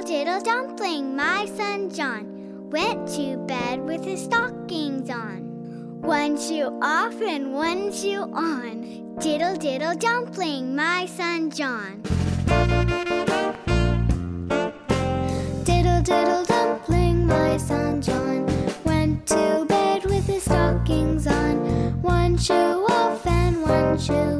Diddle diddle dumpling, my son John, went to bed with his stockings on. One shoe off and one shoe on. Diddle diddle dumpling, my son John. Diddle diddle dumpling, my son John, went to bed with his stockings on. One shoe off and one shoe